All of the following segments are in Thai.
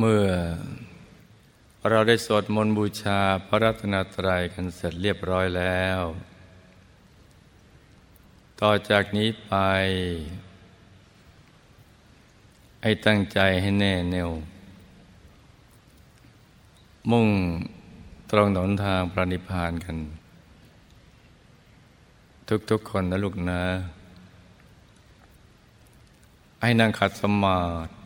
เมื่อเราได้สวดมนต์บูชาพระรัตนตรัยกันเสร็จเรียบร้อยแล้ว ต่อจากนี้ไป ให้ตั้งใจให้แน่แน่ว มุ่งตรงหนทางพระนิพพานกัน ทุกๆคนนะลูกนะ ให้นั่งขัดสมาธิ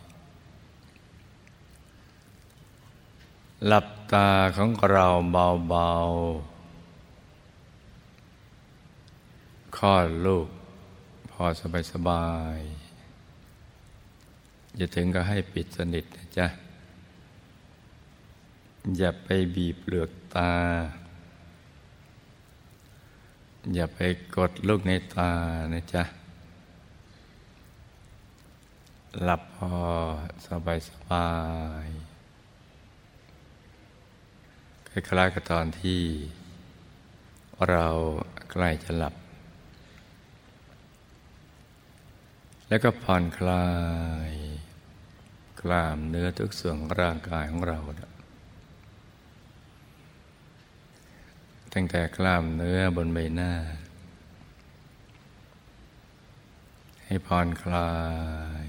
หลับตาของเราเบาๆคลอดลูก พอสบายสบายอย่าถึงก็ให้ปิดสนิทนะจ๊ะ อย่าไปบีบเปลือกตา อย่าไปกดลูกในตานะจ๊ะ หลับพอสบายสบาย คล้ายๆกับตอนที่เราใกล้จะหลับ แล้วก็ผ่อนคลาย กล้ามเนื้อทุกส่วนร่างกายของเรา ตั้งแต่กล้ามเนื้อบนใบหน้า ให้ผ่อนคลาย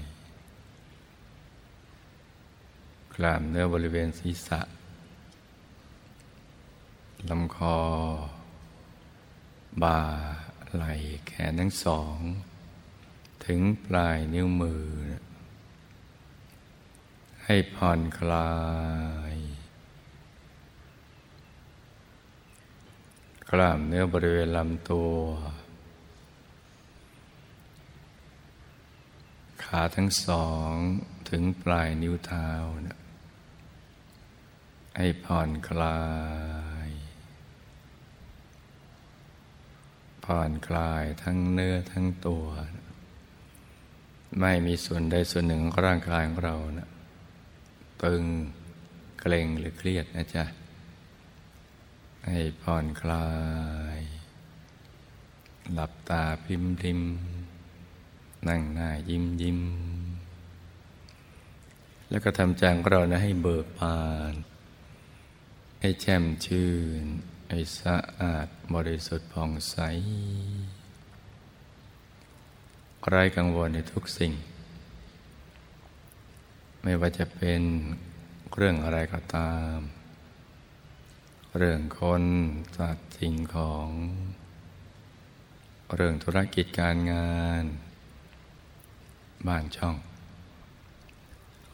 กล้ามเนื้อบริเวณศีรษะ ลำคอ บ่า ไหล่แขนทั้งสอง ถึงปลายนิ้วมือ ให้ผ่อนคลาย กล้ามเนื้อบริเวณลำตัว ขาทั้งสองถึงปลายนิ้วเท้านะให้ผ่อนคลาย ผ่อนคลายทั้งเนื้อทั้งตัว ไม่มีส่วนใดส่วนหนึ่งของร่างกายของเรานะตึงเกร็งหรือเครียดนะจ๊ะ ให้ผ่อนคลาย หลับตาพิมพิมนั่งหน้ายิ้มยิ้ม แล้วก็ทำใจของเรานะให้เบิกบาน ให้แช่มชื่น ให้สะอาดบริสุทธิ์ผ่องใสไร้กังวลในทุกสิ่ง ไม่ว่าจะเป็นเรื่องอะไรก็ตาม เรื่องคนสัตว์สิ่งของ เรื่องธุรกิจการงาน บ้านช่อง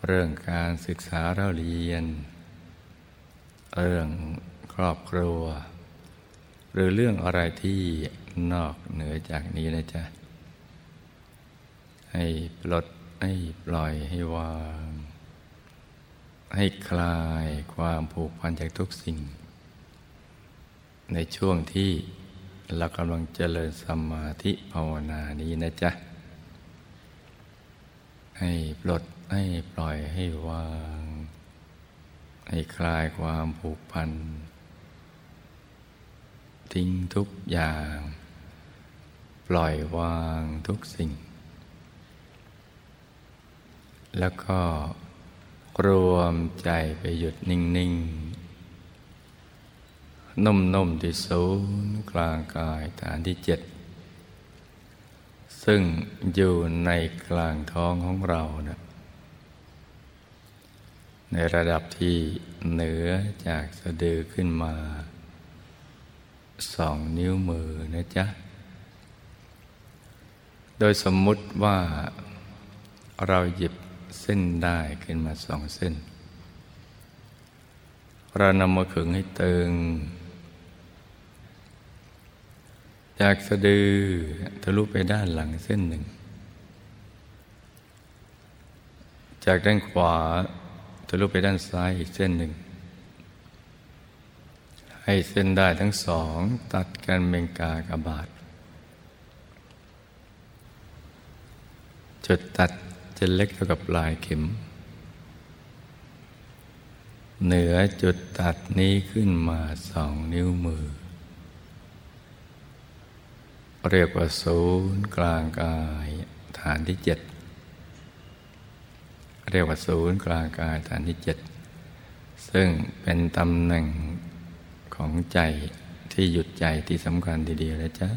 เรื่องการศึกษาเราเรียน เรื่อง รอบครัว หรือเรื่องอะไรที่นอกเหนือจากนี้นะจ๊ะ ให้ปลดให้ปล่อยให้วาง ให้คลายความผูกพันจากทุกสิ่ง ในช่วงที่เรากำลังเจริญสมาธิภาวนานี้นะจ๊ะ ให้ปลดให้ปล่อยให้วาง ให้คลายความผูกพัน ทิ้งทุกอย่าง ปล่อยวางทุกสิ่ง แล้วก็รวมใจไปหยุดนิ่ง ๆ นุ่ม ๆ ที่ศูนย์กลางกายฐานที่เจ็ด ซึ่งอยู่ในกลางท้องของเรานะในระดับที่เหนือจากสะดือขึ้นมา สองนิ้วมือนะจ๊ะ โดยสมมุติว่าเราหยิบเส้นได้ขึ้นมาสองเส้น เรานำมาขึงให้ตึง จากสะดือทะลุไปด้านหลังเส้นหนึ่งจจากด้านขวาทะลุไปด้านซ้ายอีกเส้นหนึ่ง ให้เส้นได้ทั้งสองตัดกันเป็นกากบาท จุดตัดจะเล็กเท่ากับลายเข็ม เหนือจุดตัดนี้ขึ้นมาสองนิ้วมือ เรียกว่าศูนย์กลางกายฐานที่เจ็ดเรียกว่าศูนย์กลางกายฐานที่เจ็ดซึ่งเป็นตำแหน่ง ของใจที่หยุดใจที่สำคัญทีเดียวนะจ๊ะ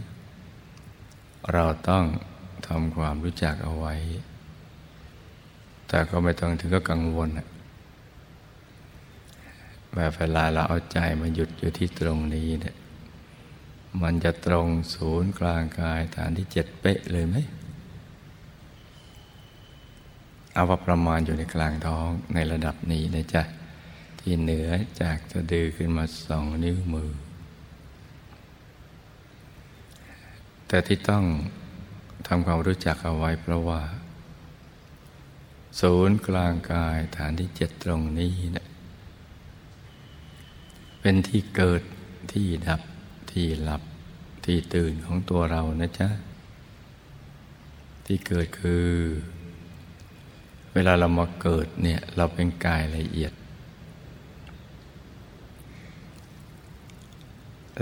เราต้องทำความรู้จักเอาไว้ แต่ก็ไม่ต้องถึงก็กังวลแบบเวลาเราเอาใจมาหยุดอยู่ที่ตรงนี้เนี่ยมันจะตรงศูนย์กลางกายฐานที่เจ็ดเป๊ะเลยไหมเอาว่าประมาณอยู่ในกลางท้องในระดับนี้นะจ๊ะ ที่เหนือจากสะดือขึ้นมาสองนิ้วมือ แต่ที่ต้องทำความรู้จักเอาไว้เพราะว่า ศูนย์กลางกายฐานที่เจ็ดตรงนี้เนะเป็นที่เกิดที่ดับที่หลับที่ตื่นของตัวเรานะจ๊ะ ที่เกิดคือ เวลาเรามาเกิดเนี่ย เราเป็นกายละเอียด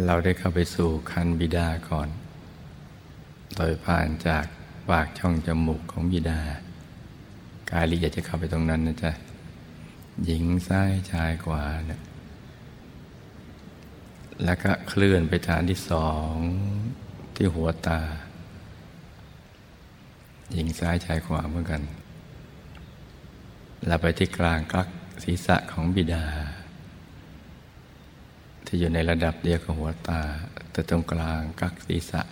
เราได้เข้าไปสู่คันบิดาก่อน โดยผ่านจากปากช่องจมูกของบิดา กายละเอียดจะเข้าไปตรงนั้นนะจ๊ะ หญิงซ้ายชายขวาเนี่ยแล้วก็เคลื่อนไปฐานที่สองที่หัวตา หญิงซ้ายชายขวาเหมือนกันเราไปที่กลางกลักศีรษะของบิดา ที่อยู่ในระดับเดียวกับหัวตา แต่ตรงกลางกักศีรษะ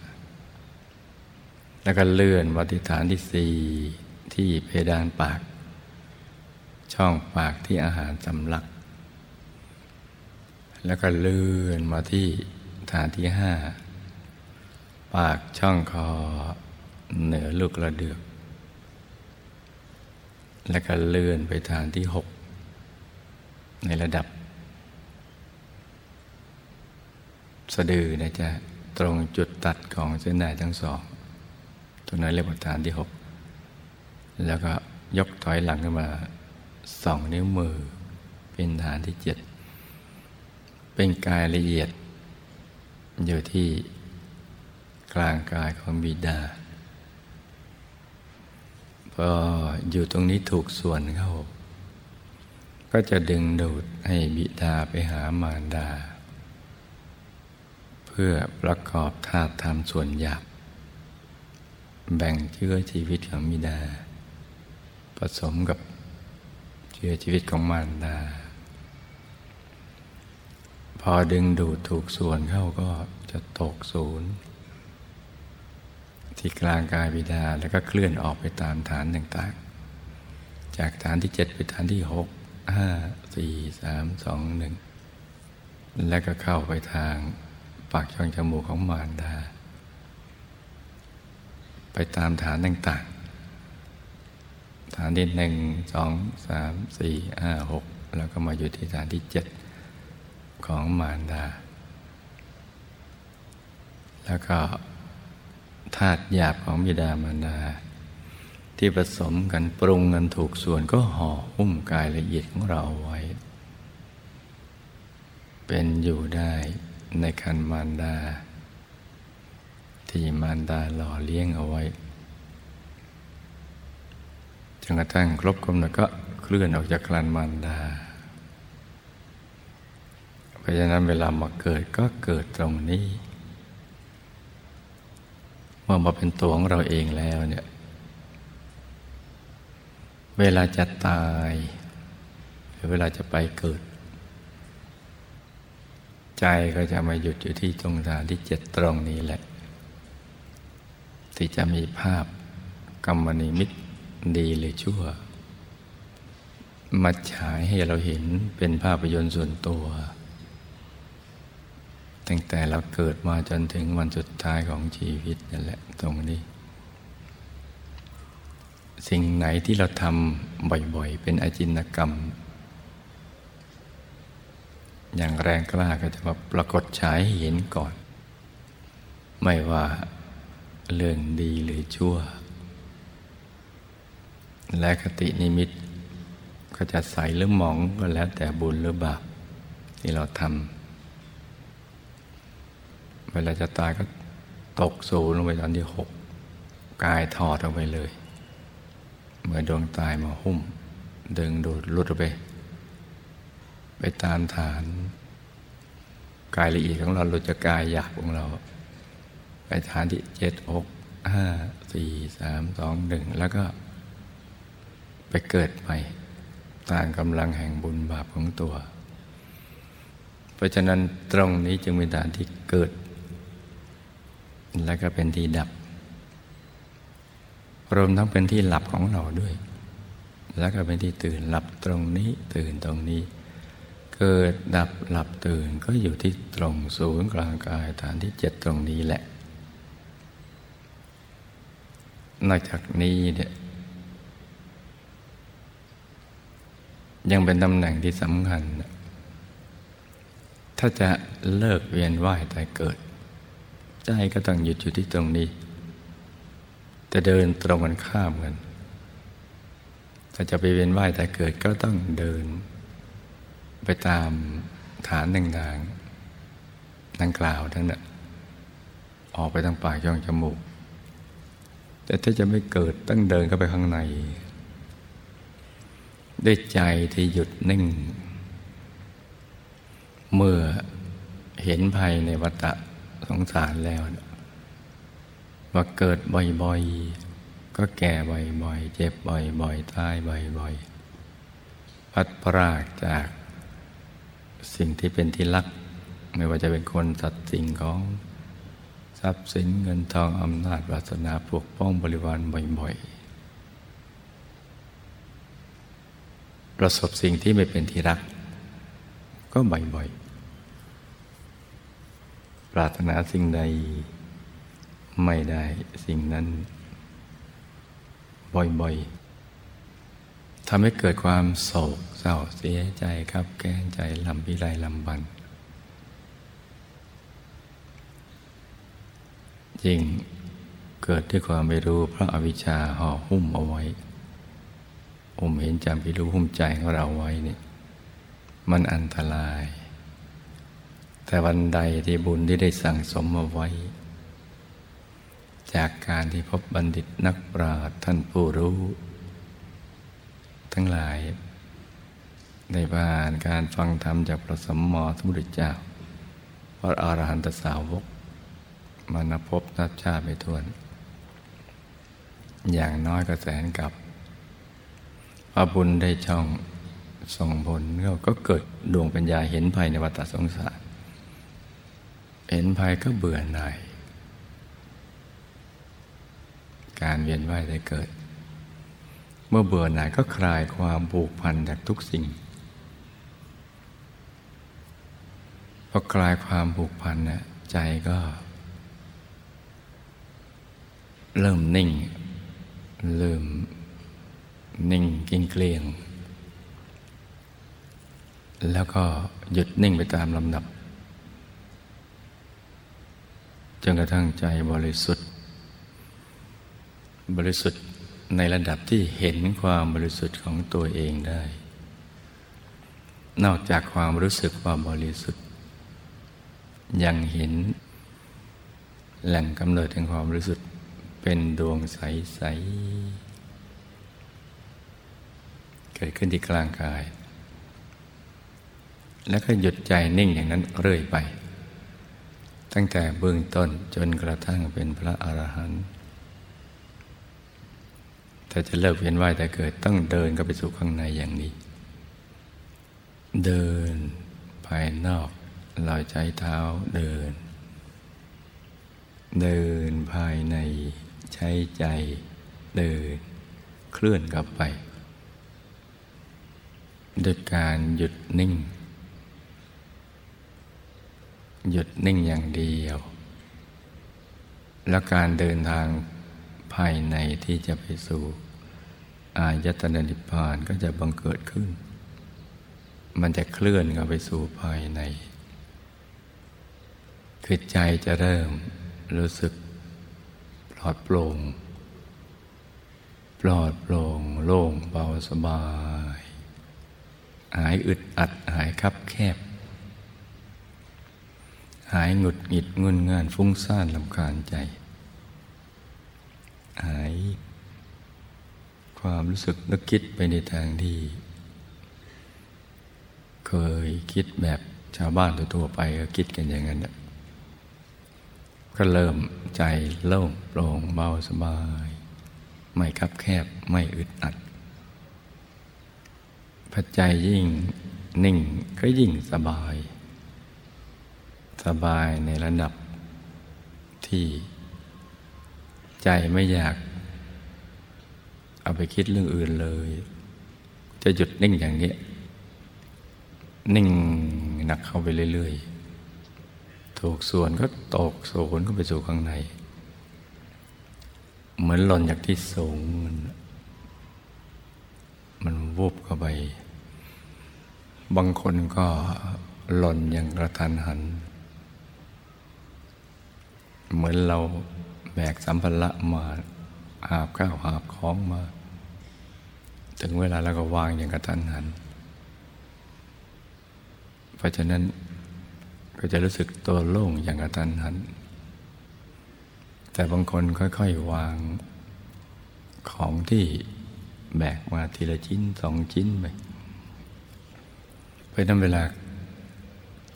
แล้วก็เลื่อนวัติฐานที่สี่ที่เพดานปาก ช่องปากที่อาหารสำลัก แล้วก็เลื่อนมาที่ฐานที่ห้าปากช่องคอเหนือลูกระเดือก แล้วก็เลื่อนไปฐานที่หกในระดับ สะดือนะจ๊ะตรงจุดตัดของเส้นได้ทั้งสองตรงนั้นเรียกว่าฐานที่หกแล้วก็ยกถอยหลังขึ้นมาสองนิ้วมือ เป็นฐานที่เจ็ดเป็นกายละเอียด อยู่ที่กลางกายของบิดาพออยู่ตรงนี้ถูกส่วนเข้า ก็จะดึงดูดให้บิดาไปหามารดา พื่อประกอบธาตุธรรมส่วนหยาบแบ่งเชื้อชีวิตของบิดา ผสมกับเชื้อชีวิตของมารดา พอดึงดูดถูกส่วนเข้าก็จะตกศูนย์ ที่กลางกายบิดาแล้วก็เคลื่อนออกไปตามฐานต่างๆ จากฐานที่เจ็ดไปฐานที่หกห้าสี่สามสองหนึ่งแล้วก็เข้าไปทาง ปากช่องจมูกของมารดา ไปตามฐานต่างๆ ฐานที่หนึ่งสองสามสี่ห้าหกแล้วก็มาอยู่ที่ฐานที่เจ็ดของมารดา แล้วก็ธาตุหยาบของบิดามารดา ที่ผสมกันปรุงกันถูกส่วนก็ห่อหุ้มกายละเอียดของเราไว้ เป็นอยู่ได้ ในคันมารดา ที่มารดาหล่อเลี้ยงเอาไว้จนกระทั่งครบกำหนดก็เคลื่อนออกจากคันมารดา เพราะฉะนั้นเวลามาเกิดก็เกิดตรงนี้มื่อมาเป็นตัวของเราเองแล้วเนี่ย เวลาจะตาย หรือเวลาจะไปเกิด ใจก็จะมาหยุดอยู่ที่ตรงฐานที่เจ็ดตรงนี้แหละ ที่จะมีภาพกรรมนิมิตดีหรือชั่ว มาฉายให้เราเห็นเป็นภาพยนตร์ส่วนตัว ตั้งแต่เราเกิดมาจนถึงวันสุดท้ายของชีวิตนั่นแหละตรงนี้ สิ่งไหนที่เราทำบ่อยๆ เป็นอาจินกรรม อย่างแรงกล้าก็จะมาปรากฏฉายเห็นก่อน ไม่ว่าเรื่องดีหรือชั่ว และคตินิมิต ก็จะใสหรือหมองก็แล้วแต่บุญหรือบาปที่เราทำเวลาจะตายก็ตกสูลงไปตอนที่หกกายถอดออกไปเลย เมื่อดวงตายมาหุ้ม ดึงดูดลุดออกไป ไปตามฐาน กายละเอียดของเราหลุดจากกายหยาบของเรา ไปฐานที่เจ็ดหกห้าสี่สามสองหนึ่งแล้วก็ไปเกิดใหม่ ตามกำลังแห่งบุญบาปของตัว เพราะฉะนั้นตรงนี้จึงเป็นฐานที่เกิด และก็เป็นที่ดับ รวมทั้งเป็นที่หลับของเราด้วย แล้วก็เป็นที่ตื่นหลับตรงนี้ตื่นตรงนี้ เกิดดับหลับตื่นก็อยู่ที่ตรงศูนย์กลางกายฐานที่เจ็ดตรงนี้แหละ นอกจากนี้เนี่ยยังเป็นตำแหน่งที่สำคัญ ถ้าจะเลิกเวียนว่ายตายเกิด ใจก็ต้องหยุดอยู่ที่ตรงนี้ จะเดินตรงกันข้ามกัน ถ้าจะไปเวียนว่ายแต่เกิดก็ต้องเดิน ไปตามฐานต่างๆดังกล่าวทั้งนั้นออกไปทางปากช่องจมูก แต่ถ้าจะไม่เกิดต้องเดินเข้าไปข้างใน ด้วยใจที่หยุดนิ่ง เมื่อเห็นภัยในวัฏสงสารแล้วว่าเกิดบ่อยๆ ก็แก่บ่อยๆ เจ็บบ่อยๆ ตายบ่อยๆ พัดพรากจาก สิ่งที่เป็นที่รัก ไม่ว่าจะเป็นคนสัตว์สิ่งของทรัพย์สินเงินทองอำนาจวาสนาปกป้องบริวารบ่อยๆ ประสบสิ่งที่ไม่เป็นที่รัก ก็บ่อยๆ ปรารถนาสิ่งใดไม่ได้สิ่งนั้น บ่อยๆ ทำให้เกิดความโศกเศร้าเสียใจครับแก้ใจลำพิไรลำบันจริงเกิดด้วยความไม่รู้เพราะอาวิชชาห่อหุ้มเอาไว้อมเห็นจำพิรู้หุ้มใจของเราไว้นี่มันอันตราย แต่วันใดที่บุญที่ได้สั่งสมมาไว้ จากการที่พบบัณฑิตนักปราชญ์ท่านผู้รู้ ทั้งหลายในบ้านการฟังธรรมจากพระสมมอสมุทรเจ้า พระอรหันตสาวกมานพบนับชาติไปทวน อย่างน้อยก็แสนกับ พระบุญได้ช่องส่งผลก็เกิดดวงปัญญาเห็นภัยในวัฏสงสาร เห็นภัยก็เบื่อหน่าย การเวียนว่ายได้เกิด เมื่อเบื่อหน่ายก็คลายความผูกพันจากทุกสิ่งพอคลายความผูกพันน่ะใจก็ เริ่มนิ่ง เริ่มนิ่งกินเกลียง แล้วก็หยุดนิ่งไปตามลำดับจนกระทั่งใจบริสุทธิ์ บริสุทธิ์ ในระดับที่เห็นความบริสุทธิ์ของตัวเองได้ นอกจากความรู้สึกความบริสุทธิ์ ยังเห็น แหล่งกำเนิดแห่งความบริสุทธิ์เป็นดวงใส ๆ เกิดขึ้นที่กลางกาย แล้วก็หยุดใจนิ่งอย่างนั้นเรื่อยไป ตั้งแต่เบื้องต้นจนกระทั่งเป็นพระอรหันต์ ถ้าจะเลิกเวียนว่ายแต่เกิดต้องเดินก็ไปสู่ข้างในอย่างนี้ เดินภายนอกลอยใจเท้าเดิน เดินภายในใช้ใจเดิน เคลื่อนกลับไปด้วยการหยุดนิ่ง หยุดนิ่งอย่างเดียว แล้วการเดินทาง ภายในที่จะไปสู่ อายตนะนิพพานก็จะบังเกิดขึ้น มันจะเคลื่อนเข้าไปสู่ภายใน คือใจจะเริ่มรู้สึกปลอดโปร่ง ปลอดโปร่งโล่งเบาสบาย หายอึดอัดหายคับแคบ หายหงุดหงิดงุนงานฟุ้งซ่านลำคาญใจ หาย ความรู้สึกนึกคิดไปในทางที่ เคยคิดแบบชาวบ้านทั่วไปก็คิดกันอย่างนั้นก็เริ่มใจโล่งโปร่งเบาสบาย ไม่คับแคบไม่อึดอัดพอใจยิ่งนิ่งก็ยิ่งสบาย สบายในระดับที่ ใจไม่อยาก เอาไปคิดเรื่องอื่นเลย จะหยุดนิ่งอย่างนี้ นิ่งหนักเข้าไปเรื่อยๆถูกส่วนก็ตกโซนก็ไปสู่ข้างใน เหมือนหล่นจากที่สูงมันวูบเข้าไป บางคนก็หล่นอย่างกระทันหัน เหมือนเรา แบกสัมภาระมาหาบข้าวหาบของมา ถึงเวลาแล้วก็วางอย่างกระทันหัน เพราะฉะนั้นก็จะรู้สึกตัวโล่งอย่างกระทันหัน แต่บางคนค่อยๆวางของที่แบกมาทีละชิ้นสองชิ้นไปไปนั้นเวลา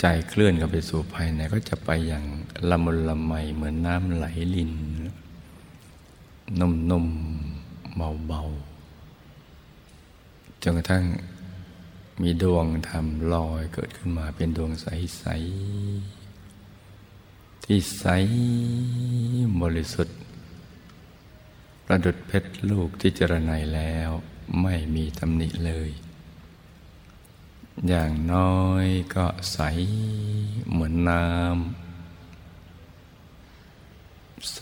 ใจเคลื่อนกับไปสู่ภายในก็จะไปอย่างละมุนละไมเหมือนน้ำไหลลิน นุ่มๆเบาๆจนกระทั่งมีดวงธรรมลอยเกิดขึ้นมาเป็นดวงใส ๆ ที่ใสบริสุทธิ์ ประดุดเพชรลูกที่เจรไนแล้วไม่มีตำหนิเลย อย่างน้อยก็ใสเหมือนน้ำ ใส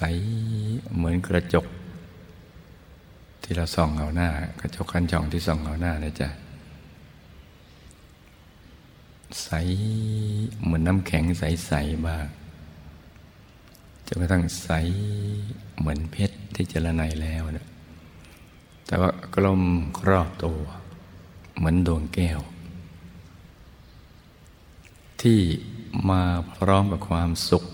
เหมือนกระจก ที่เราส่องเอาหน้า กระจกคันช่องที่ส่องเอาหน้านะจ๊ะใสเหมือนน้ำแข็งใสๆบ้างจนกระทั่งใสเหมือนเพชรที่เจรไนแล้วนะแต่ว่ากลมครอบตัว เหมือนดวงแก้ว ที่มาพร้อมกับความสุข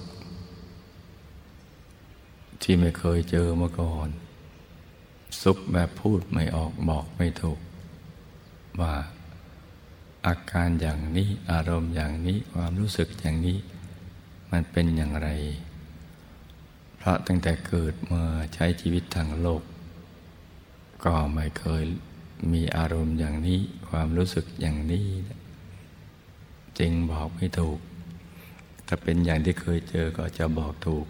ที่ไม่เคยเจอมาก่อน สุขแบบพูดไม่ออกบอกไม่ถูก ว่าอาการอย่างนี้อารมณ์อย่างนี้ความรู้สึกอย่างนี้ มันเป็นอย่างไร เพราะตั้งแต่เกิดมาใช้ชีวิตทางโลก ก็ไม่เคยมีอารมณ์อย่างนี้ความรู้สึกอย่างนี้จริงบอกไม่ถูก ถ้าเป็นอย่างที่เคยเจอก็จะบอกถูก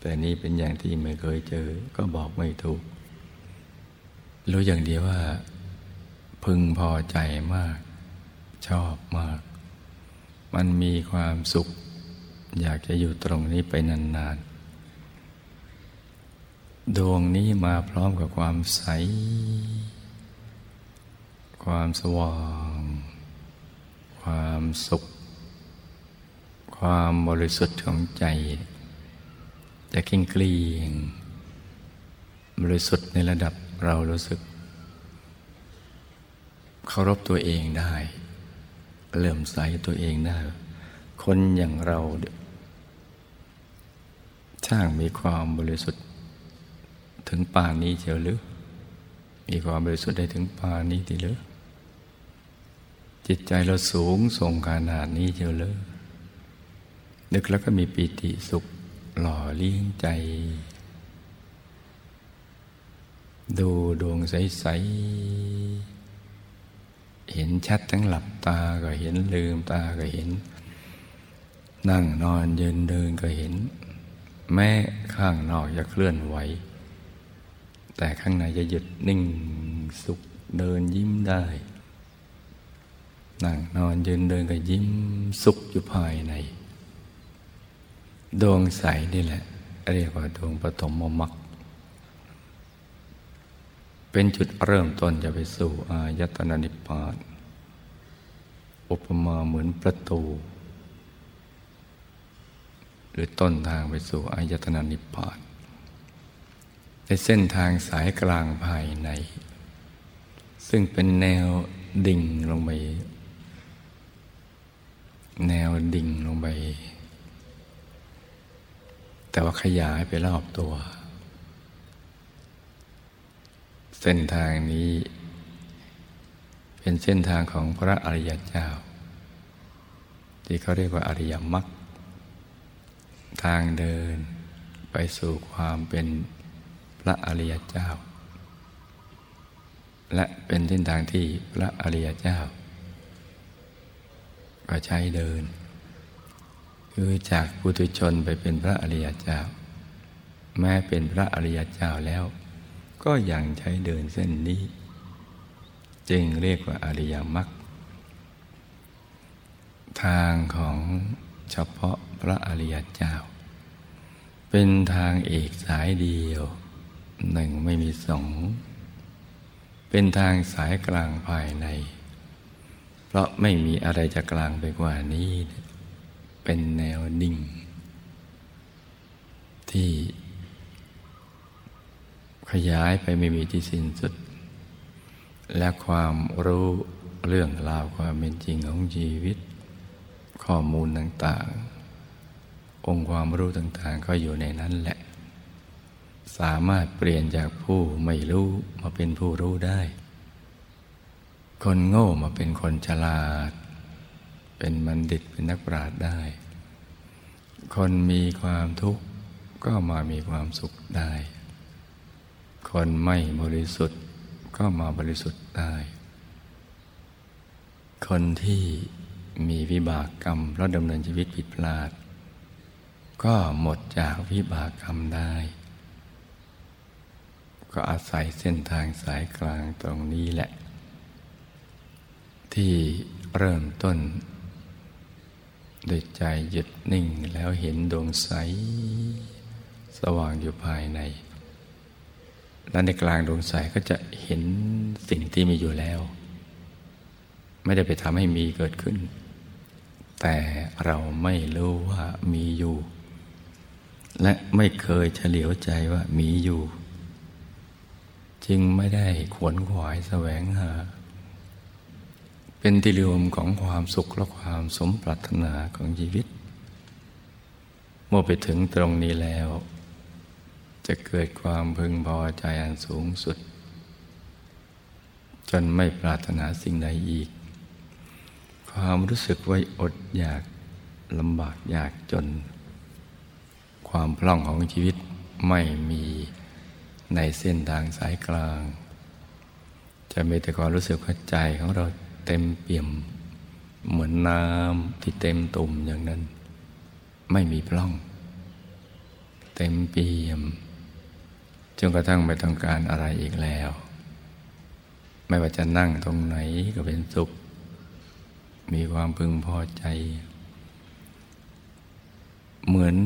แต่นี่เป็นอย่างที่ไม่เคยเจอ ก็บอกไม่ถูก รู้อย่างเดียวว่า พึงพอใจมาก ชอบมาก มันมีความสุข อยากจะอยู่ตรงนี้ไปนานๆ ดวงนี้มาพร้อมกับความใส ความสว่าง ความสุข ความบริสุทธิ์ของใจ จะเกลี้ยงเกลียงบริสุทธิ์ในระดับเรารู้สึกเคารพตัวเองได้เลื่อมใสตัวเองได้ คนอย่างเราช่างมีความบริสุทธิ์ ถึงป่านนี้เชียวหรือ มีความบริสุทธิ์ได้ถึงป่านนี้ทีหรือจิตใจเราสูงส่งขนาดนี้เชียวหรือนึกแล้วก็มีปีติสุข หล่อเลี้ยงใจ ดูดวงใส ๆ เห็นชัดทั้งหลับตาก็เห็นลืมตาก็เห็น นั่งนอนยืนเดินก็เห็น แม้ข้างนอกจะเคลื่อนไหว แต่ข้างในจะหยุดนิ่งสุขเดินยิ้มได้นั่งนอนยืนเดินก็ยิ้มสุขอยู่ภายใน ดวงใสนี่แหละ เรียกว่าดวงปฐมมรรคเเป็นจุดเริ่มต้นจะไปสู่อายตนะนิพพานอุปมาเหมือนประตู หรือต้นทางไปสู่อายตนะนิพพานในเส้นทางสายกลางภายใน ซึ่งเป็นแนวดิ่งลงไป แนวดิ่งลงไป แต่ว่าขยายไปรอบตัว เส้นทางนี้ เป็นเส้นทางของพระอริยเจ้า ที่เขาเรียกว่าอริยมรรคทางเดินไปสู่ความเป็นพระอริยเจ้า และเป็นเส้นทางที่พระอริยเจ้า ก็ใช้เดิน คือจากปุถุชนไปเป็นพระอริยเจ้า แม้เป็นพระอริยเจ้าแล้ว ก็ยังใช้เดินเส้นนี้ จึงเรียกว่าอริยมรรคทางของเฉพาะพระอริยเจ้า เป็นทางเอกสายเดียวหนึ่งไม่มีสองเป็นทางสายกลางภายใน เพราะไม่มีอะไรจะกลางไปกว่านี้ เป็นแนวดิ่ง ที่ขยายไปไม่มีที่สิ้นสุด และความรู้เรื่องราวความเป็นจริงของชีวิต ข้อมูลต่างๆ องค์ความรู้ต่างๆ ก็อยู่ในนั้นแหละ สามารถเปลี่ยนจากผู้ไม่รู้มาเป็นผู้รู้ได้ คนโง่มาเป็นคนฉลาด เป็นบัณฑิตเป็นนักปราชญ์ได้ คนมีความทุกข์ก็มามีความสุขได้ คนไม่บริสุทธิ์ก็มาบริสุทธิ์ได้ คนที่มีวิบากกรรมเพราะดำเนินชีวิตผิดพลาด ก็หมดจากวิบากกรรมได้ ก็อาศัยเส้นทางสายกลางตรงนี้แหละ ที่เริ่มต้น ด้วยใจหยุดนิ่งแล้วเห็นดวงใส สว่างอยู่ภายใน และในกลางดวงใสก็จะเห็นสิ่งที่มีอยู่แล้ว ไม่ได้ไปทำให้มีเกิดขึ้น แต่เราไม่รู้ว่ามีอยู่ และไม่เคยเฉลียวใจว่ามีอยู่ จึงไม่ได้ขวนขวายแสวงหา เป็นที่รวมของความสุขและความสมปรารถนาของชีวิต เมื่อไปถึงตรงนี้แล้ว จะเกิดความพึงพอใจอันสูงสุด จนไม่ปรารถนาสิ่งใดอีก ความรู้สึกไว้อดอยากลำบากอยากจน ความพล่องของชีวิตไม่มีในเส้นทางสายกลาง จะมีแต่ความรู้สึกว่าใจของเรา เต็มเปี่ยม เหมือนน้ำที่เต็มตุ่มอย่างนั้น ไม่มีพร่อง เต็มเปี่ยมจนกระทั่งไม่ต้องการอะไรอีกแล้ว ไม่ว่าจะนั่งตรงไหนก็เป็นสุข มีความพึงพอใจ เหมือน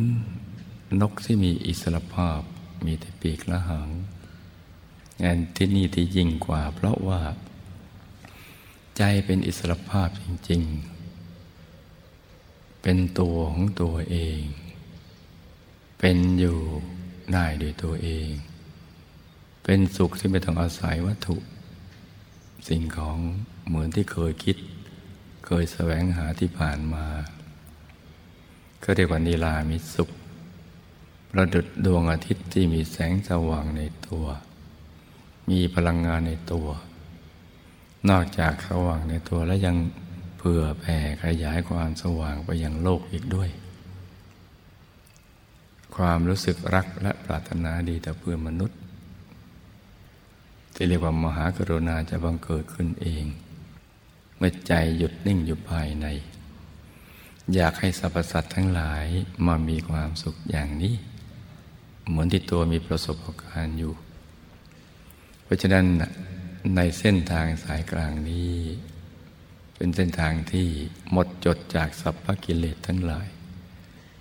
นกที่มีอิสรภาพมีแต่ปีกและหางงานที่นี่ที่ยิ่งกว่า เพราะว่า ใจเป็นอิสรภาพจริง ๆ เป็นตัวของตัวเอง เป็นอยู่ได้ด้วยตัวเอง เป็นสุขที่ไม่ต้องอาศัยวัตถุ สิ่งของเหมือนที่เคยคิด เคยแสวงหาที่ผ่านมา ก็เรียกว่านิลามิสุข ประดุดดวงอาทิตย์ที่มีแสงสว่างในตัว มีพลังงานในตัว นอกจากสว่างในตัวแล้วยังเผื่อแผ่ขยายความสว่างไปยังโลกอีกด้วย ความรู้สึกรักและปรารถนาดีต่อเพื่อนมนุษย์ ที่เรียกว่ามหากรุณาจะบังเกิดขึ้นเอง เมื่อใจหยุดนิ่งอยู่ภายใน อยากให้สรรพสัตว์ทั้งหลายมามีความสุขอย่างนี้ เหมือนที่ตัวมีประสบการณ์อยู่ เพราะฉะนั้น ในเส้นทางสายกลางนี้ เป็นเส้นทางที่หมดจดจากสัพพกิเลสทั้งหลาย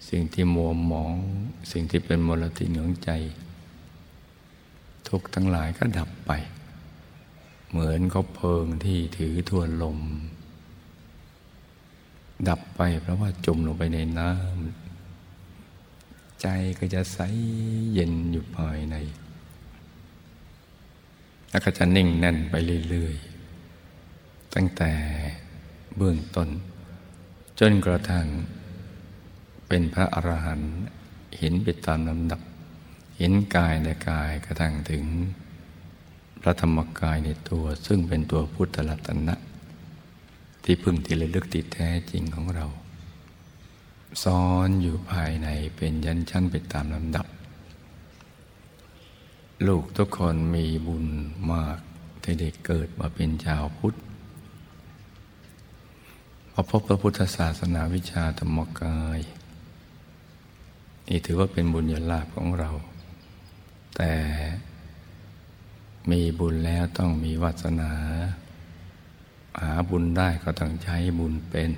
สิ่งที่มัวหมอง สิ่งที่เป็นมลทินของใจ ทุกทั้งหลายก็ดับไป เหมือนเขาเพลิงที่ถือทวนลม ดับไปเพราะว่าจมลงไปในน้ำใจก็จะใสเย็นอยู่ภายใน แล้วก็จะนิ่งแน่นไปเรื่อยๆ ตั้งแต่เบื้องต้น จนกระทั่งเป็นพระอรหันต์เห็นไปตามลำดับ เห็นกายในกายกระทั่งถึงพระธรรมกายในตัวซึ่งเป็นตัวพุทธลัตนะ ที่พึ่งที่ระลึกติดแท้จริงของเรา ซ้อนอยู่ภายในเป็นยันชั้นไปตามลำดับ ลูกทุกคนมีบุญมากที่ได้เกิดมาเป็นชาวพุทธพอพบพระพุทธศาสนาวิชาธรรมกาย นี่ถือว่าเป็นบุญญาลาภของเรา แต่มีบุญแล้วต้องมีวาสนา หาบุญได้ก็ต้องใช้บุญเป็น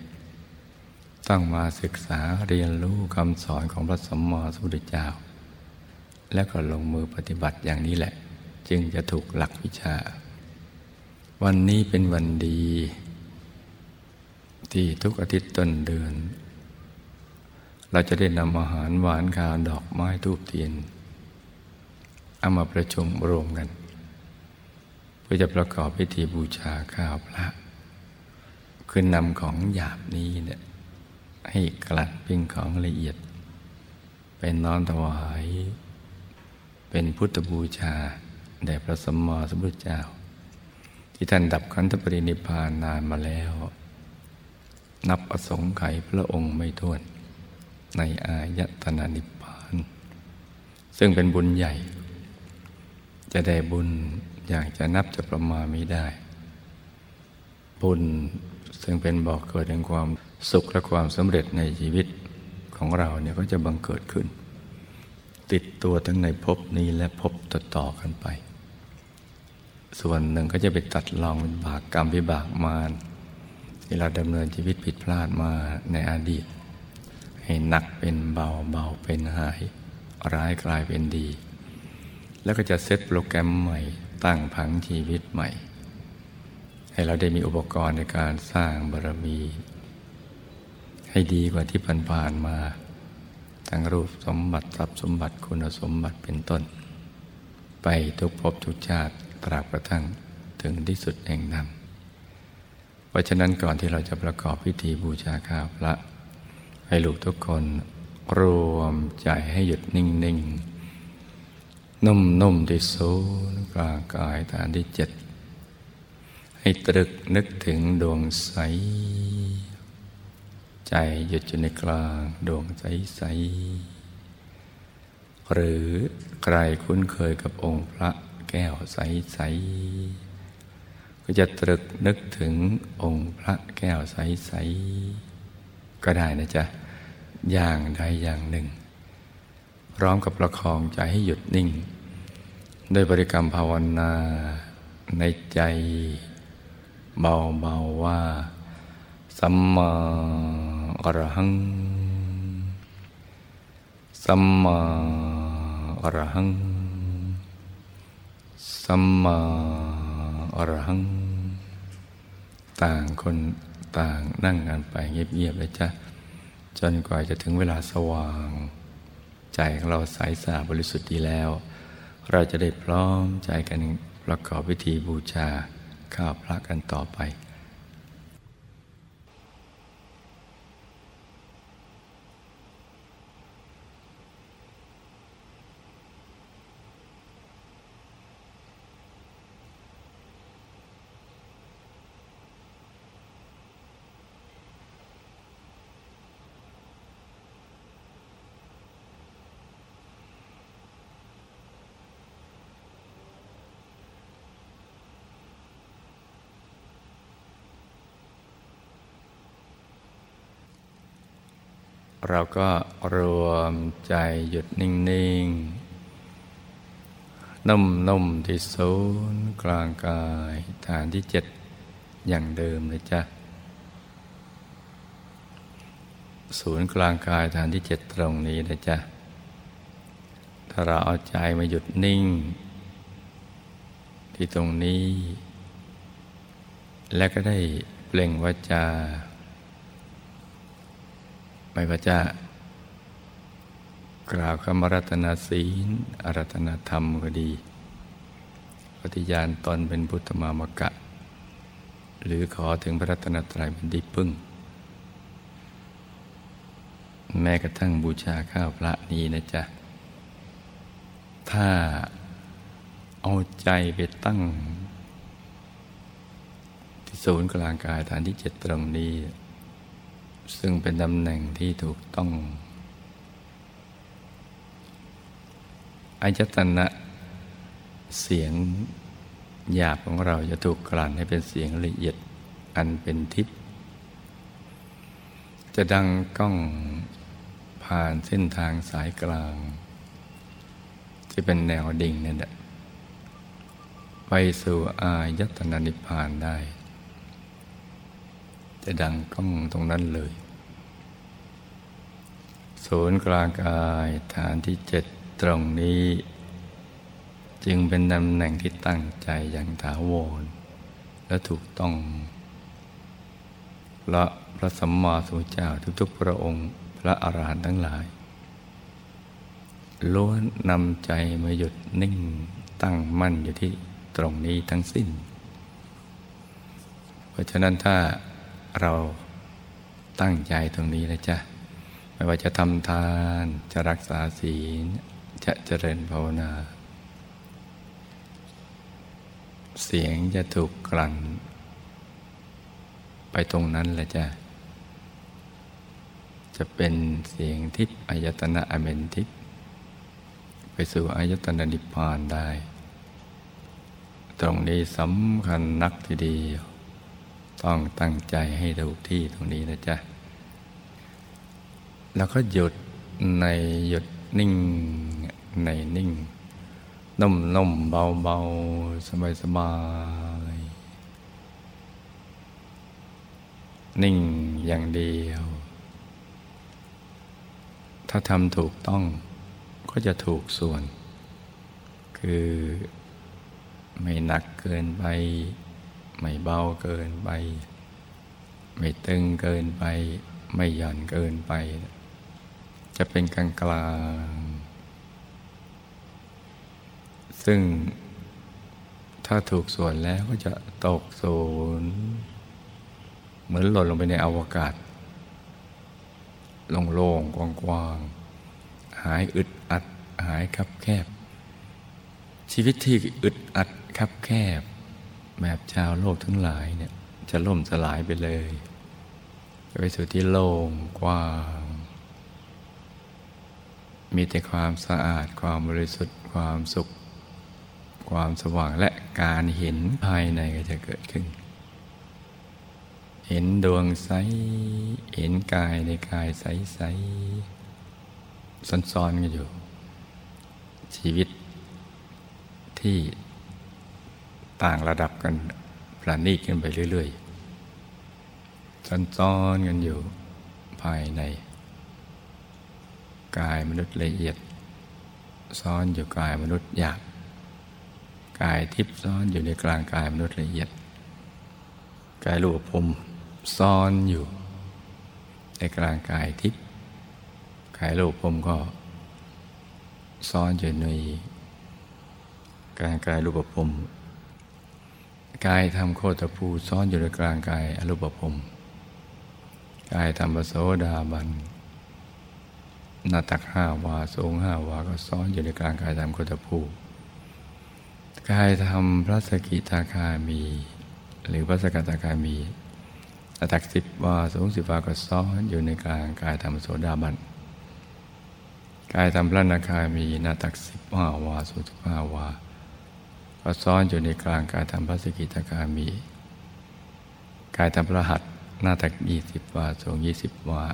ต้องมาศึกษาเรียนรู้คำสอนของพระสัมมาสัมพุทธเจ้า แล้วก็ลงมือปฏิบัติอย่างนี้แหละ จึงจะถูกหลักวิชา วันนี้เป็นวันดี ที่ทุกอาทิตย์ต้นเดือน เราจะได้นำอาหารหวานข้าวดอกไม้ทูบเทียนเอามาประชุมรวมกัน เพื่อจะประกอบพิธีบูชาข้าวพระคือนำของหยาบนี้เนี่ยให้กลัดเป็นของละเอียด เป็นน้อมถวาย เป็นพุทธบูชาแด่พระสมมาสัมพุทธเจ้า ที่ท่านดับขันธปรินิพานนานมาแล้ว นับอสงไขยพระองค์ไม่ท้วน ในอายตนะนิพพาน ซึ่งเป็นบุญใหญ่ จะได้บุญอย่างจะนับจะประมาณไม่ได้ บุญซึ่งเป็นบอกเกิดแห่งความสุขและความสำเร็จในชีวิตของเราเนี่ยก็จะบังเกิดขึ้น ติดตัวทั้งในภพนี้และภพต่อๆกันไป ส่วนหนึ่งก็จะไปตัดลองเป็นบากกรรมวิบากมารที่เราดำเนินชีวิตผิดพลาดมาในอดีต ให้หนักเป็นเบาเบาเป็นหาย ร้ายกลายเป็นดี แล้วก็จะเซตโปรแกรมใหม่ตั้งผังชีวิตใหม่ ให้เราได้มีอุปกรณ์ในการสร้างบารมี ให้ดีกว่าที่ผ่านๆมา ทั้งรูปสมบัติทรัพย์สมบัติคุณสมบัติเป็นต้น ไปทุกภพทุกชาติตราบกระทั่งถึงที่สุดแห่งนำเพราะฉะนั้นก่อนที่เราจะประกอบพิธีบูชาข้าพระ ให้ลูกทุกคนรวมใจให้หยุดนิ่งๆนุ่มนุ่มที่ศูนย์กลางกายฐานที่เจ็ดให้ตรึกนึกถึงดวงใส ใจหยุดอยู่ในกลางดวงใสใสหรือใครคุ้นเคยกับองค์พระแก้วใสใสก็จะตรึกนึกถึงองค์พระแก้วใสใสก็ได้นะจ๊ะ อย่างใดอย่างหนึ่ง พร้อมกับประคองใจให้หยุดนิ่ง ด้วยบริกรรมภาวนาในใจเบาๆว่า สัมมา อรหัง สัมมาอรหัง สัมมาอรหัง ต่างคนต่างนั่งกันไปเงียบๆเลยจ้ะ จนกว่าจะถึงเวลาสว่าง ใจของเราใสสะอาดบริสุทธิ์ดีแล้ว เราจะได้พร้อมใจกันประกอบพิธีบูชาข้าวพระกันต่อไป เราก็รวมใจหยุดนิ่ง ๆ นุ่ม ๆ ที่ศูนย์กลางกายฐานที่เจ็ดอย่างเดิมเลยจ้ะ ศูนย์กลางกายฐานที่เจ็ดตรงนี้นะจ๊ะ ถ้าเราเอาใจมาหยุดนิ่ง ที่ตรงนี้ และก็ได้เปล่งวาจา ไม่ว่าจะกล่าวคำรัตนาศีลอรัตนาธรรมก็ดีปฏิญาณตนเป็นพุทธมามกะ หรือขอถึงพระรัตนตรัยเป็นที่พึ่ง แม้กระทั่งบูชาข้าวพระนี้นะจ๊ะ ถ้าเอาใจไปตั้ง ที่ศูนย์กลางกายฐานที่เจ็ดตรงนี้ ซึ่งเป็นตำแหน่งที่ถูกต้องอายตนะเสียงหยาบของเราจะถูกกลั่นให้เป็นเสียงละเอียดอันเป็นทิพย์จะดังก้องผ่านเส้นทางสายกลาง ที่เป็นแนวดิ่งนั่นแหละไปสู่อายตนะนิพพานได้ จะดังก้องตรงนั้นเลย ศูนย์กลางกายฐานที่เจ็ดตรงนี้ จึงเป็นตำแหน่งที่ตั้งใจอย่างถาวร และถูกต้องพระพระสัมมาสัมพุทธเจ้าทุกๆพระองค์ พระอรหันต์ทั้งหลายล้วนนำใจมาหยุดนิ่งตั้งมั่นอยู่ที่ตรงนี้ทั้งสิ้น เพราะฉะนั้นถ้า เราตั้งใจตรงนี้แล้วจ้ะไม่ว่าจะทำทานจะรักษาศีล จะเจริญภาวนา เสียงจะถูกกลั่น ไปตรงนั้นแหละจ้ะ จะเป็นเสียงทิพย์อายตนะอเมนทิพย์ไปสู่อายตนะนิพพานได้ ตรงนี้สำคัญนักทีเดียว ต้องตั้งใจให้ถูกที่ตรงนี้นะจ๊ะ แล้วก็หยุดในหยุดนิ่งในนิ่งนุ่มนุ่มเบาเบาสบายสบายนิ่งอย่างเดียว ถ้าทำถูกต้องก็จะถูกส่วน คือไม่หนักเกินไป ไม่เบาเกินไป ไม่ตึงเกินไป ไม่หย่อนเกินไป จะเป็นกลางกลางซึ่งถ้าถูกส่วนแล้วก็จะตกศูนย์เหมือนหล่นลงไปในอวกาศโล่งๆกว้างๆหายอึดอัดหายคับแคบ ชีวิตที่อึดอัดคับแคบ แบบชาวโลกทั้งหลายเนี่ยจะล่มสลายไปเลย จะไปสู่ที่โล่งกว้าง มีแต่ความสะอาดความบริสุทธิ์ความสุข ความสว่างและการเห็นภายในก็จะเกิดขึ้น เห็นดวงใส เห็นกายในกายใสใสซ้อนๆกันอยู่ ชีวิตที่ ต่างระดับกันประณีตกันไปเรื่อยๆซ้อนๆกันอยู่ภายใน กายมนุษย์ละเอียด ซ้อนอยู่กายมนุษย์หยาบกายทิพย์ซ้อนอยู่ในกลางกายมนุษย์ละเอียด กายรูปภพซ้อนอยู่ในกลางกายทิพย์กายรูปภพก็ ซ้อนอยู่ในกลางกายรูปภพ กายทำโคตรภูซ้อนอยู่ในกลางกายอรูปภพกายทำปโสดาบันหน้าตักห้าวาสงห้าวาก็ซ้อนอยู่ในกลางกายทำโคตรภูกายทำพระสกิทาคามี หรือพระสกทาคามีระดับสิบวาสูงสิบวาก็ซ้อนอยู่ในกลางกายธรรมโสดาบันกายทำพระนาคามีนาตักสิบห้าวาสูงสิบห้าวา ก็ซ้อนอยู่ในกลางกายธรรมพระสกิทาคามี กายธรรมพระหัตหน้าตักยี่สิบวาสูงยี่สิบวา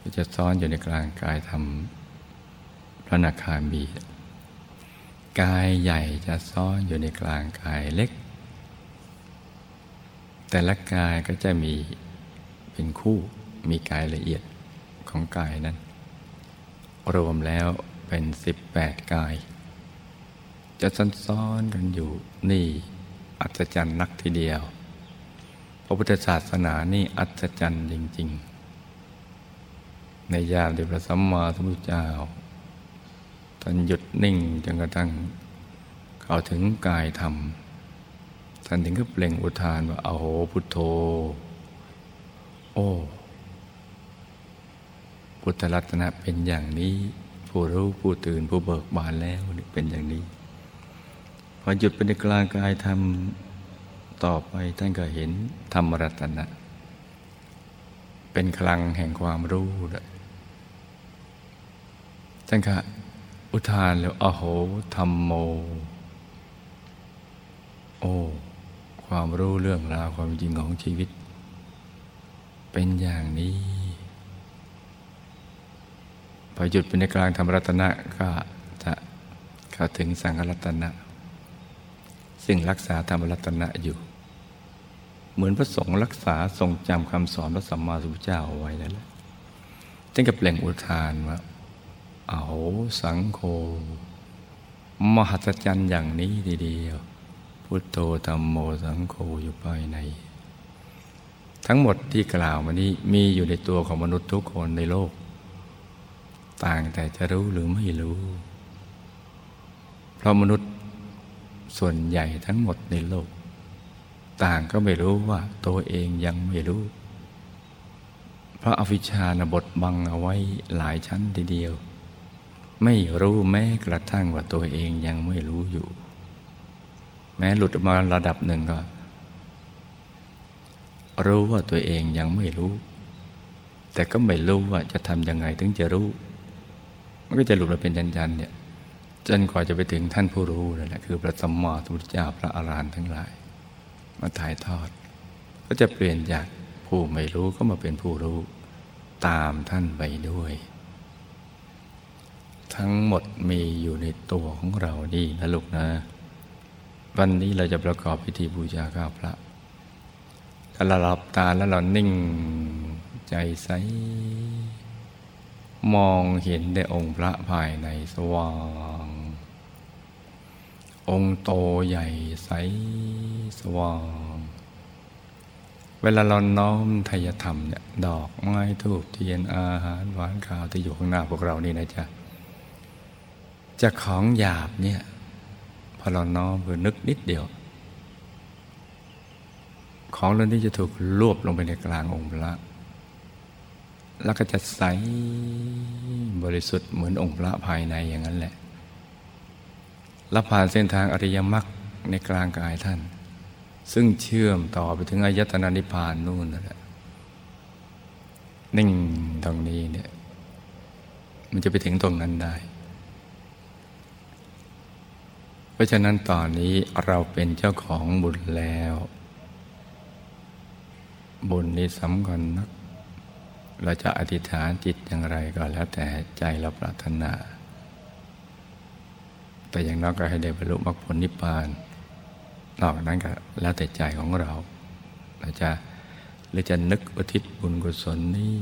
ก็จะซ้อนอยู่ในกลางกายธรรมพระนาคามี กายใหญ่จะซ้อนอยู่ในกลางกายเล็ก แต่ละกายก็จะมีเป็นคู่มีกายละเอียดของกายนั้น รวมแล้วเป็นสิบแปดกาย จะซ้อนๆกันอยู่นี่ อัศจรรย์นักทีเดียว พระพุทธศาสนานี่อัศจรรย์จริง ๆ ในญาติพระสัมมาสัมพุทธเจ้าท่านหยุดนิ่งจนกระทั่งเข้าถึงกายธรรมท่านถึงก็เปล่งอุทานว่าอโหพุทโธ โอ้พุทธรัตนะเป็นอย่างนี้ ผู้รู้ผู้ตื่นผู้เบิกบานแล้วเป็นอย่างนี้ พอหยุดเป็นในกลางกายธรรมต่อไปท่านก็เห็นธรรมรัตนะ เป็นคลังแห่งความรู้เลยท่านก็อุทานแล้วอโหธรรมโม โอ้ความรู้เรื่องราวความจริงของชีวิต เป็นอย่างนี้พอหยุดเป็นในกลางธรรมรัตนะก็จะเข้าถึงสังฆรัตนะ ซึ่งรักษาธรรมรัตนะอยู่ เหมือนพระสงฆ์รักษาทรงจำคำสอนพระสัมมาสัมพุทธเจ้าเอาไว้แล้วจึงกับเปล่งอุทานว่าเอาสังโฆมหัศจรรย์อย่างนี้ทีเดียว พุทโธธรรมโมสังโฆอยู่ภายใน ทั้งหมดที่กล่าวมานี้มีอยู่ในตัวของมนุษย์ทุกคนในโลก ต่างแต่จะรู้หรือไม่รู้ เพราะมนุษย์ ส่วนใหญ่ทั้งหมดในโลก ต่างก็ไม่รู้ว่าตัวเองยังไม่รู้ เพราะอวิชชานะบดบังเอาไว้หลายชั้นทีเดียว ไม่รู้แม้กระทั่งว่าตัวเองยังไม่รู้อยู่ แม้หลุดมาระดับหนึ่งก็ รู้ว่าตัวเองยังไม่รู้ แต่ก็ไม่รู้ว่าจะทำยังไงถึงจะรู้ มันก็จะหลุดมาเป็นยันๆเนี่ย จนกว่าจะไปถึงท่านผู้รู้นั่นแหละคือพระสัมมาสัมพุทธเจ้าพระอารหันต์ทั้งหลาย มาถ่ายทอด ก็จะเปลี่ยนจากผู้ไม่รู้ก็มาเป็นผู้รู้ ตามท่านไปด้วย ทั้งหมดมีอยู่ในตัวของเรานี่นะลูกนะ วันนี้เราจะประกอบพิธีบูชาข้าพระถ้าเราหลับตาแล้วเรานิ่งใจใสมองเห็นในองค์พระภายในสว่าง องค์โตใหญ่ใสสว่าง เวลาเราน้อมทยธรรมเนี่ยดอกไม้ทูบเทียนอาหารหวานข้าวที่อยู่ข้างหน้าพวกเรานี่นะจ๊ะจากของหยาบเนี่ยพอเราน้อมคือนึกนิดเดียว ของเหล่านี้จะถูกรวบลงไปในกลางองค์พระแล้วก็จะใสบริสุทธิ์เหมือนองค์พระภายในอย่างนั้นแหละ แล้วผ่านเส้นทางอริยมรรคในกลางกายท่าน ซึ่งเชื่อมต่อไปถึงอายตนะนิพพานนู่นนั่นแหละนิ่งตรงนี้เนี่ยมันจะไปถึงตรงนั้นได้ เพราะฉะนั้นตอนนี้เราเป็นเจ้าของบุญแล้ว บุญนี้สำคัญนัก เราจะอธิษฐานจิตอย่างไรก็แล้วแต่ใจเราปรารถนา แต่อย่างน้อยก็ให้ได้บรรลุมรรคผลนิพพานนอกนั้นก็แล้วแต่ใจของเราเราจะหรือจะนึกอุทิศบุญกุศลนี้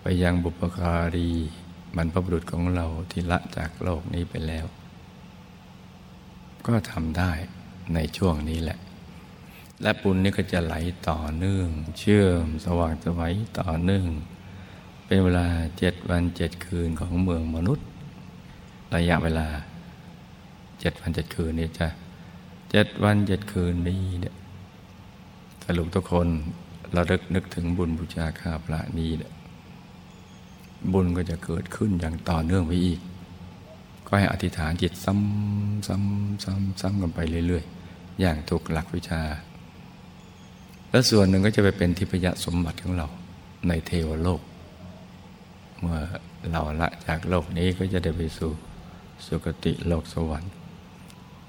ไปยังบุปการีบรรพบุรุษของเราที่ละจากโลกนี้ไปแล้ว ก็ทำได้ในช่วงนี้แหละ และปุณนี้ก็จะไหลต่อเนื่อง เชื่อมสว่างสวัยต่อเนื่อง เป็นเวลาเจ็ดวันเจ็ดคืนของเมืองมนุษย์ ระยะเวลา เจ็ดวันเจ็ดคืนนี้จะเจ็ดวันเจ็ดคืนนี้เนี่ยสรุปทุกคนเราเลิกนึกถึงบุญบูชาข้าพระนี้เนี่ยบุญก็จะเกิดขึ้นอย่างต่อเนื่องไปอีก ก็ให้อธิษฐานจิตซ้ำซ้ำซ้ำซ้ำกันไปเรื่อย ๆ อย่างถูกหลักวิชา แล้วส่วนหนึ่งก็จะไปเป็นทิพยสมบัติของเราในเทวโลก เมื่อเราละจากโลกนี้ก็จะได้ไปสู่สุคติโลกสวรรค์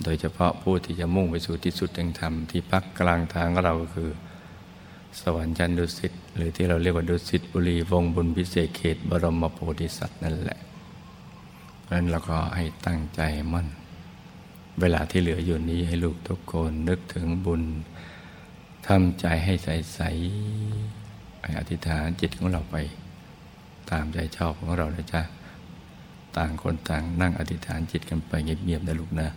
โดยเฉพาะผู้ที่จะมุ่งไปสู่ที่สุดแห่งธรรมที่พักกลางทางเราก็คือ สวรรค์ชั้นดุสิตหรือที่เราเรียกว่าดุสิตบุรีวงบุญพิเศษเขต บรมโพธิสัตว์นั่นแหละเพราะนั้นเราก็ให้ตั้งใจมั่น เวลาที่เหลืออยู่นี้ให้ลูกทุกคนนึกถึงบุญทำใจให้ใสๆให้อธิษฐานจิตของเราไป ตามใจชอบของเราเลยจ้ะต่างคนต่างนั่งอธิษฐานจิตกันไปเงียบๆนะลูกนะ